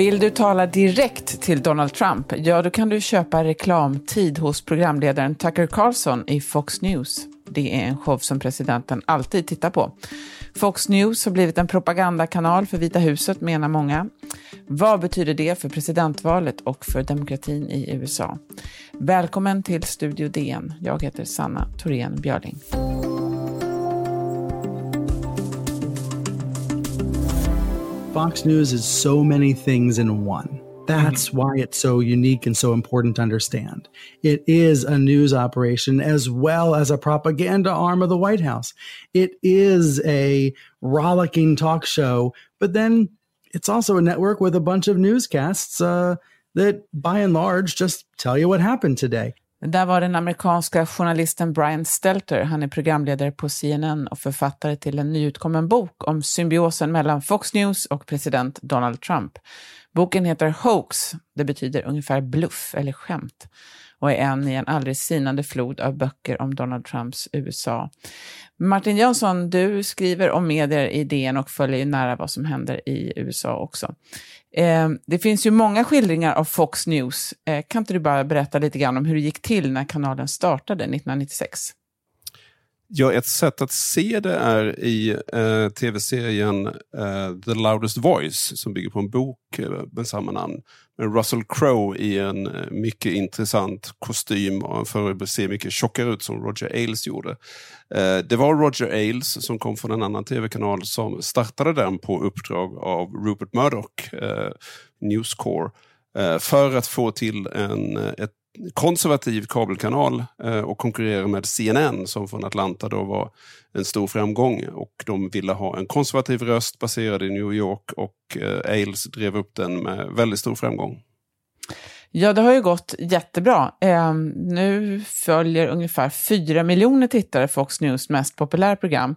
Vill du tala direkt till Donald Trump? Ja, då kan du köpa reklamtid hos programledaren Tucker Carlson i Fox News. Det är en show som presidenten alltid tittar på. Fox News har blivit en propagandakanal för Vita huset, menar många. Vad betyder det för presidentvalet och för demokratin i USA? Välkommen till Studio DN. Jag heter Sanna Thorén Björling. Fox News is so many things in one. That's mm-hmm. why it's so unique and so important to understand. It is a news operation as well as a propaganda arm of the White House. It is a rollicking talk show, but then it's also a network with a bunch of newscasts uh, that, by and large, just tell you what happened today. Där var den amerikanska journalisten Brian Stelter. Han är programledare på CNN och författare till en nyutkommen bok om symbiosen mellan Fox News och president Donald Trump. Boken heter Hoax. Det betyder ungefär bluff eller skämt och är en i en aldrig sinande flod av böcker om Donald Trumps USA. Martin Jönsson, du skriver om medier i DN och följer nära vad som händer i USA också. Eh, det finns ju många skildringar av Fox News. Eh, kan inte du bara berätta lite grann om hur det gick till när kanalen startade 1996? Ja, ett sätt att se det är i eh, tv-serien eh, The Loudest Voice som bygger på en bok eh, med samma namn. Med Russell Crowe i en eh, mycket intressant kostym och för att se mycket tjockare ut som Roger Ailes gjorde. Eh, det var Roger Ailes som kom från en annan tv-kanal som startade den på uppdrag av Rupert Murdoch, eh, News Corps eh, för att få till en, eh, ett konservativ kabelkanal eh, och konkurrerar med CNN som från Atlanta då var en stor framgång. Och de ville ha en konservativ röst baserad i New York och eh, Ailes drev upp den med väldigt stor framgång. Ja, det har ju gått jättebra. Eh, nu följer ungefär 4 miljoner tittare Fox News mest populära program.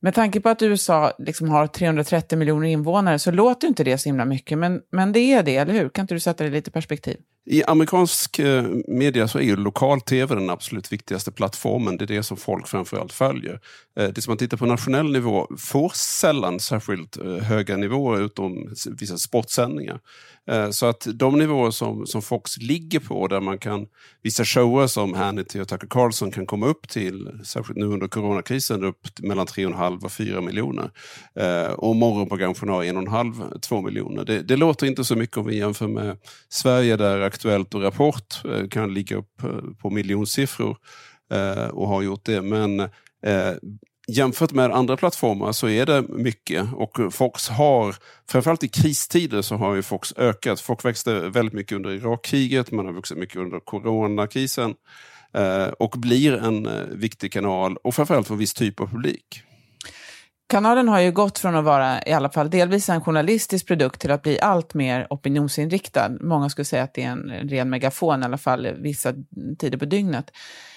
Med tanke på att USA liksom har 330 miljoner invånare så låter inte det så himla mycket, men, men det är det, eller hur? Kan inte du sätta det lite i perspektiv? I amerikansk eh, media så är ju lokal-tv den absolut viktigaste plattformen. Det är det som folk framförallt följer. Eh, det som man tittar på nationell nivå får sällan särskilt eh, höga nivåer utom vissa sportsändningar. Så att de nivåer som, som Fox ligger på, där man kan, vissa shower som Hannity och Tucker Carlson kan komma upp till, särskilt nu under coronakrisen, upp mellan 3,5 och 4 miljoner. Och morgonprogram får ha 1,5-2 miljoner. Det, det, låter inte så mycket om vi jämför med Sverige där Aktuellt och Rapport eh, kan ligga upp eh, på miljonsiffror eh, och har gjort det. Men jämfört med andra plattformar så är det mycket och Fox har, framförallt i kristider så har ju Fox ökat. Fox växte väldigt mycket under Irakkriget, man har vuxit mycket under coronakrisen och blir en viktig kanal och framförallt för en viss typ av publik. Kanalen har ju gått från att vara i alla fall delvis en journalistisk produkt till att bli allt mer opinionsinriktad. Många skulle säga att det är en ren megafon, i alla fall vissa tider på dygnet.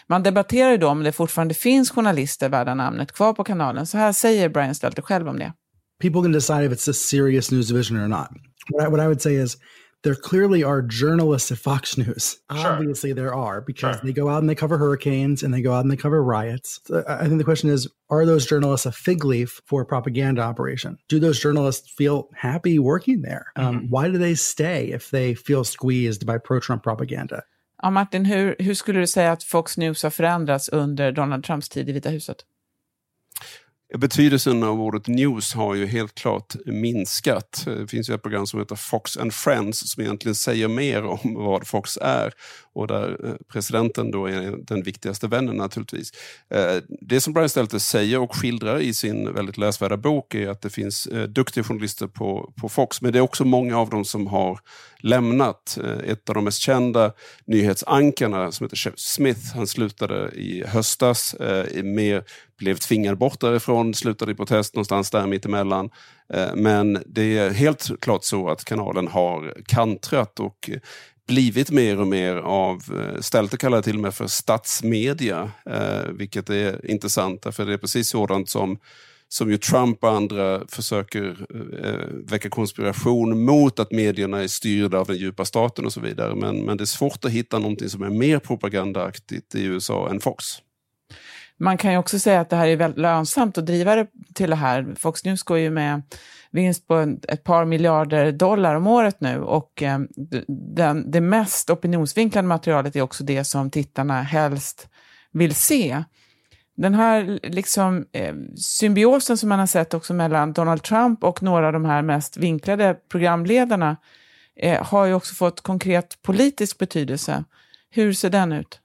Man debatterar ju då om det fortfarande finns journalister värda namnet kvar på kanalen. Så här säger Brian Stelter själv om det. People can decide if it's a serious news division or not. What I, what I would say is there clearly are journalists at Fox News. Sure. Obviously, there are because sure. they go out and they cover hurricanes and they go out and they cover riots. So I think the question is are those journalists a fig leaf for a propaganda operation? Do those journalists feel happy working there? Um, mm-hmm. Um, why do they stay if they feel squeezed by pro Trump propaganda? Ja, Martin, hur, hur skulle du säga att Fox News har förändrats under Donald Trumps tid i Vita huset? Betydelsen av ordet news har ju helt klart minskat. Det finns ju ett program som heter Fox and Friends som egentligen säger mer om vad Fox är och där eh, presidenten då är den viktigaste vännen naturligtvis. Eh, det som Brian Stelter säger och skildrar i sin väldigt läsvärda bok är att det finns eh, duktiga journalister på, på Fox, men det är också många av dem som har lämnat. Eh, ett av de mest kända nyhetsankarna som heter Chef Smith, han slutade i höstas, eh, med, blev tvingad bort därifrån, slutade i protest någonstans där mittemellan. Eh, men det är helt klart så att kanalen har kantrat och blivit mer och mer av, ställt Stelter kallar det till och med för statsmedia, vilket är intressant för det är precis sådant som som ju Trump och andra försöker eh, väcka konspiration mot att medierna är styrda av den djupa staten och så vidare. Men, men det är svårt att hitta någonting som är mer propagandaaktigt i USA än Fox. Man kan ju också säga att det här är väldigt lönsamt att driva det till det här. Fox News går ju med vinst på ett par miljarder dollar om året nu och eh, den, det mest opinionsvinklade materialet är också det som tittarna helst vill se. Den här liksom, eh, symbiosen som man har sett också mellan Donald Trump och några av de här mest vinklade programledarna eh, har ju också fått konkret politisk betydelse. Hur ser den ut?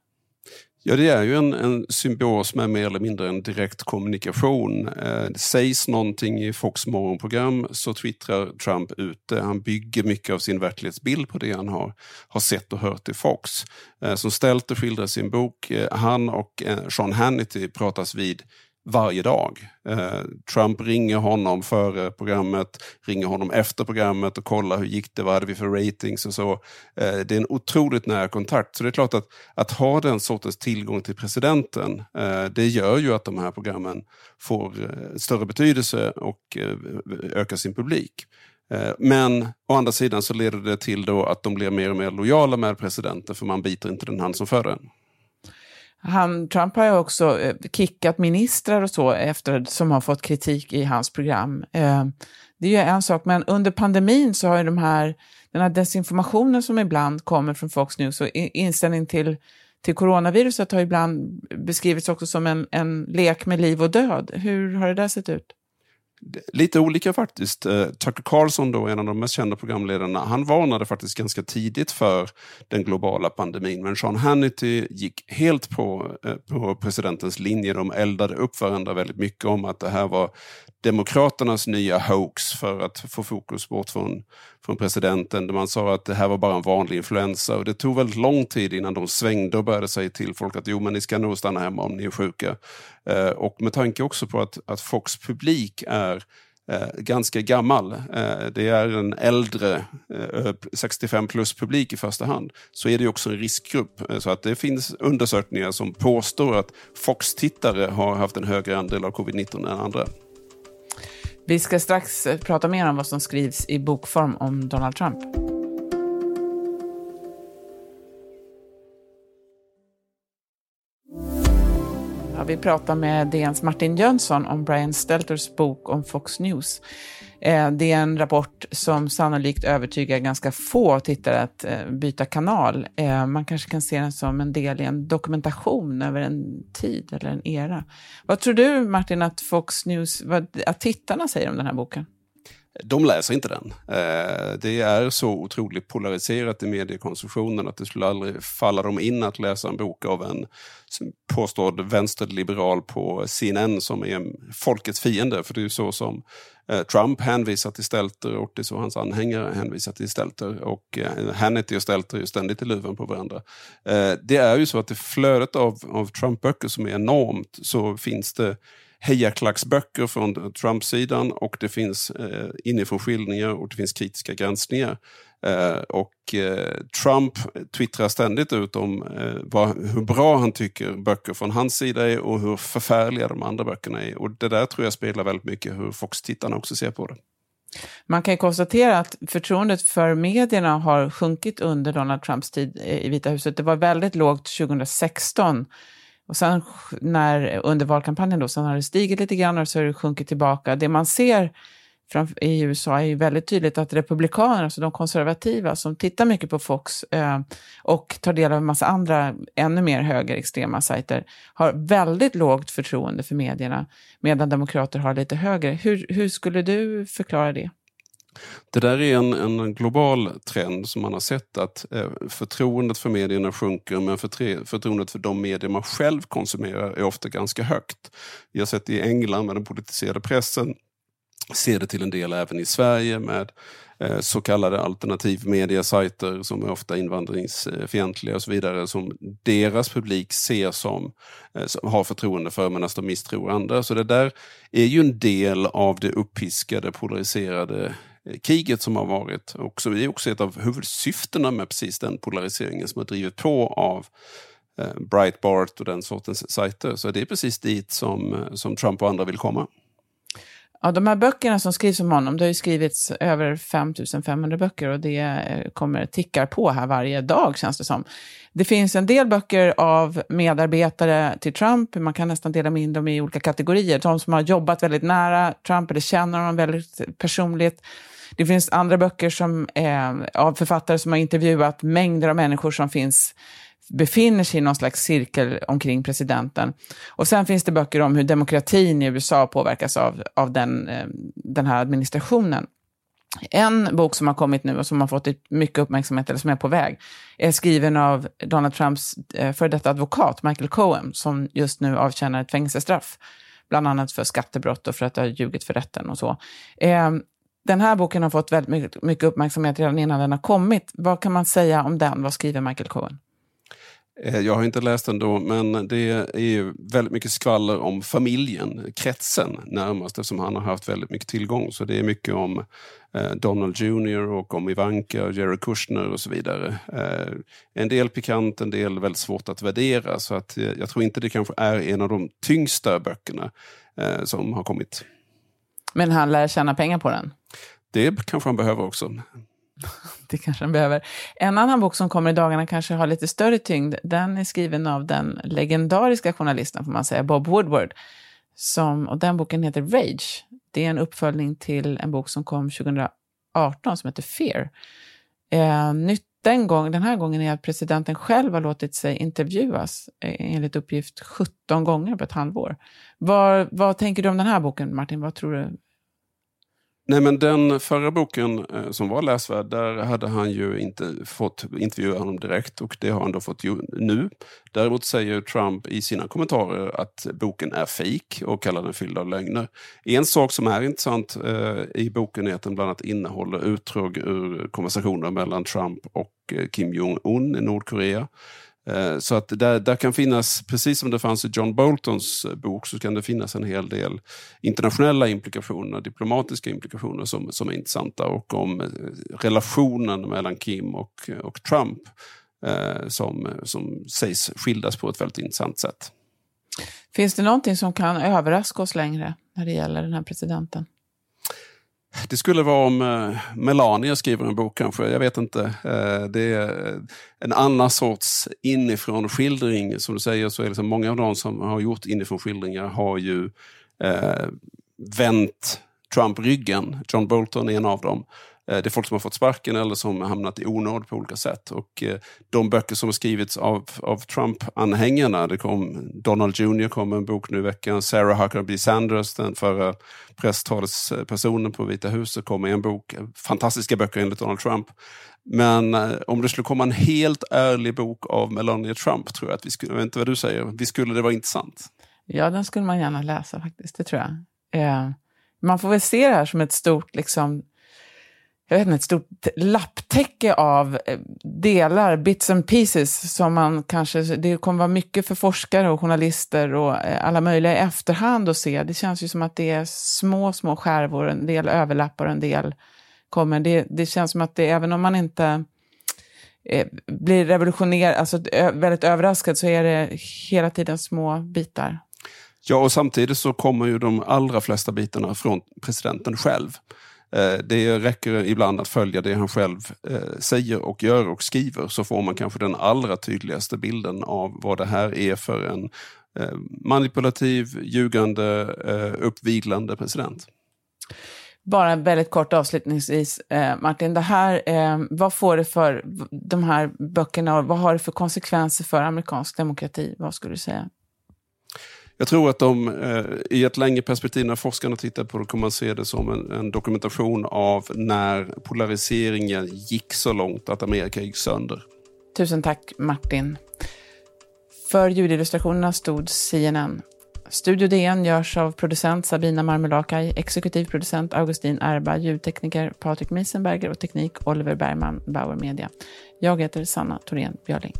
Ja, det är ju en, en symbios med mer eller mindre en direkt kommunikation. Eh, det sägs någonting i Fox morgonprogram så twittrar Trump ut det. Han bygger mycket av sin verklighetsbild på det han har, har sett och hört i Fox. Eh, som Stelter skildrar i sin bok, eh, han och eh, Sean Hannity pratas vid varje dag. Eh, Trump ringer honom före programmet, ringer honom efter programmet och kollar hur gick det, vad hade vi för ratings och så. Eh, det är en otroligt nära kontakt. Så det är klart att, att ha den sortens tillgång till presidenten, eh, det gör ju att de här programmen får eh, större betydelse och eh, ökar sin publik. Eh, men å andra sidan så leder det till då att de blir mer och mer lojala med presidenten för man biter inte den hand som för den. Han, Trump har ju också eh, kickat ministrar och så efter, som har fått kritik i hans program. Eh, det är ju en sak, men under pandemin så har ju de här, den här desinformationen som ibland kommer från Fox News och inställning till, till coronaviruset har ibland beskrivits också som en, en lek med liv och död. Hur har det där sett ut? Lite olika faktiskt. Eh, Tucker Carlson, då, en av de mest kända programledarna, han varnade faktiskt ganska tidigt för den globala pandemin. Men Sean Hannity gick helt på, eh, på presidentens linje. De eldade upp varandra väldigt mycket om att det här var Demokraternas nya hoax för att få fokus bort från, från presidenten. Man sa att det här var bara en vanlig influensa och det tog väldigt lång tid innan de svängde och började säga till folk att jo, men ni ska nog stanna hemma om ni är sjuka. Eh, och med tanke också på att, att Fox publik är eh, ganska gammal. Eh, det är en äldre eh, 65 plus publik i första hand. Så är det också en riskgrupp. Eh, så att det finns undersökningar som påstår att Fox-tittare har haft en högre andel av covid-19 än andra. Vi ska strax prata mer om vad som skrivs i bokform om Donald Trump. Vi pratar med DNs Martin Jönsson om Brian Stelters bok om Fox News. Eh, det är en rapport som sannolikt övertygar ganska få tittare att eh, byta kanal. Eh, man kanske kan se den som en del i en dokumentation över en tid eller en era. Vad tror du, Martin, att Fox News, vad, att tittarna säger om den här boken? De läser inte den. Eh, det är så otroligt polariserat i mediekonsumtionen att det skulle aldrig falla dem in att läsa en bok av en påstådd vänsterliberal på CNN som är folkets fiende. För det är ju så som eh, Trump hänvisar till Stelter och det är så hans anhängare hänvisar till Stelter. Och eh, Hannity och Stelter är ju ständigt i luven på varandra. Det är ju så att i flödet av, av Trump-böcker som är enormt så finns det hejarklacksböcker från Trump-sidan och det finns eh, inifrån skildringar och det finns kritiska granskningar. Eh, och eh, Trump twittrar ständigt ut om eh, vad, hur bra han tycker böcker från hans sida är och hur förfärliga de andra böckerna är. Och det där tror jag spelar väldigt mycket hur Fox-tittarna också ser på det. Man kan konstatera att förtroendet för medierna har sjunkit under Donald Trumps tid eh, i Vita huset. Det var väldigt lågt 2016. Och sen när, under valkampanjen då, sen har det stigit lite grann och så har det sjunkit tillbaka. Det man ser i USA är ju väldigt tydligt att republikaner, alltså de konservativa som tittar mycket på Fox eh, och tar del av en massa andra ännu mer högerextrema sajter, har väldigt lågt förtroende för medierna, medan demokrater har lite högre. Hur, hur skulle du förklara det? Det där är en, en global trend som man har sett att eh, förtroendet för medierna sjunker men förtre, förtroendet för de medier man själv konsumerar är ofta ganska högt. Vi har sett det i England med den politiserade pressen ser det till en del även i Sverige med eh, så kallade alternativmediasajter som är ofta invandringsfientliga och så vidare som deras publik ser som, eh, som har förtroende för medan de misstror andra. Så det där är ju en del av det uppiskade, polariserade kriget som har varit. Också, det är också ett av huvudsyftena med precis den polariseringen som har drivit på av eh, Breitbart och den sortens sajter. Så det är precis dit som, eh, som Trump och andra vill komma. Ja, de här böckerna som skrivs om honom, det har ju skrivits över 5500 böcker och det eh, kommer tickar på här varje dag känns det som. Det finns en del böcker av medarbetare till Trump, man kan nästan dela in dem i olika kategorier. De som har jobbat väldigt nära Trump eller känner honom väldigt personligt. Det finns andra böcker som eh, av författare som har intervjuat mängder av människor som finns befinner sig i någon slags cirkel omkring presidenten. Och sen finns det böcker om hur demokratin i USA påverkas av, av den, eh, den här administrationen. En bok som har kommit nu och som har fått mycket uppmärksamhet, eller som är på väg, är skriven av Donald Trumps eh, före detta advokat Michael Cohen, som just nu avtjänar ett fängelsestraff, bland annat för skattebrott och för att ha ljugit för rätten och så. Eh, den här boken har fått väldigt mycket uppmärksamhet redan innan den har kommit. Vad kan man säga om den? Vad skriver Michael Cohen? Eh, jag har inte läst den då, men det är väldigt mycket skvaller om familjen, kretsen närmast, eftersom han har haft väldigt mycket tillgång. Så det är mycket om eh, Donald Jr och om Ivanka och Jerry Kushner och så vidare. Eh, en del pikant, en del väldigt svårt att värdera, så att jag tror inte det kanske är en av de tyngsta böckerna som har kommit. Men han lär tjäna pengar på den? Det kanske han behöver också. det kanske han behöver. En annan bok som kommer i dagarna kanske har lite större tyngd. Den är skriven av den legendariska journalisten, får man säga, Bob Woodward. Som, och den boken heter Rage. Det är en uppföljning till en bok som kom 2018 som heter Fear. Eh, nytt den, gång, den här gången är att presidenten själv har låtit sig intervjuas, eh, enligt uppgift 17 gånger på ett halvår. Vad, vad tänker du om den här boken, Martin? Vad tror du Nej men den förra boken eh, som var läsvärd, där hade han ju inte fått intervjua honom direkt och det har han då fått nu. Däremot säger Trump i sina kommentarer att boken är fejk och kallar den fylld av lögner. En sak som är intressant eh, i boken är att den bland annat innehåller utdrag ur konversationer mellan Trump och eh, Kim Jong-Un i Nordkorea. Eh, så att där, där kan finnas, precis som det fanns i John Boltons eh, bok, så kan det finnas en hel del internationella implikationer, diplomatiska implikationer som, som är intressanta och om eh, relationen mellan Kim och, och Trump eh, som, som sägs skildas på ett väldigt intressant sätt. Finns det någonting som kan överraska oss längre när det gäller den här presidenten? Det skulle vara om eh, Melania skriver en bok kanske, jag vet inte. Eh, det är eh, en annan sorts inifrån skildring. Som du säger så är det liksom många av de som har gjort inifrån skildringar har ju eh, vänt Trump ryggen. John Bolton är en av dem. Eh, det är folk som har fått sparken eller som har hamnat i onåd på olika sätt. Och eh, de böcker som har skrivits av, av Trump-anhängarna, det kom Donald Jr kom med en bok nu i veckan, Sarah Huckabee Sanders, den förra presstalespersonen på Vita huset, kom med en bok. Fantastiska böcker enligt Donald Trump. Men eh, om det skulle komma en helt ärlig bok av Melania Trump, tror jag att vi skulle, jag vet inte vad du säger, vi skulle det vara intressant. Ja, den skulle man gärna läsa faktiskt, det tror jag. Eh, man får väl se det här som ett stort liksom, jag vet inte, ett stort lapptäcke av eh, delar, bits and pieces, som man kanske, det kommer vara mycket för forskare och journalister och eh, alla möjliga i efterhand att se. Det känns ju som att det är små, små skärvor, en del överlappar och en del kommer. Det, det känns som att det, även om man inte eh, blir revolutionerad, alltså väldigt överraskad, så är det hela tiden små bitar. Ja, och samtidigt så kommer ju de allra flesta bitarna från presidenten själv. Eh, det räcker ibland att följa det han själv eh, säger och gör och skriver så får man kanske den allra tydligaste bilden av vad det här är för en eh, manipulativ, ljugande, uppviglande president. Bara väldigt kort avslutningsvis, Martin. Det här, vad får det för, de här böckerna, vad har det för konsekvenser för amerikansk demokrati? Vad skulle du säga? Jag tror att de eh, i ett längre perspektiv, när forskarna tittar på det, kommer man se det som en, en, dokumentation av när polariseringen gick så långt att Amerika gick sönder. Tusen tack Martin. För ljudillustrationerna stod CNN. Studio DN görs av producent Sabina Marmelakai, exekutiv producent Augustin Erba, ljudtekniker Patrik Miesenberger och teknik Oliver Bergman, Bauer Media. Jag heter Sanna Thorén Björling.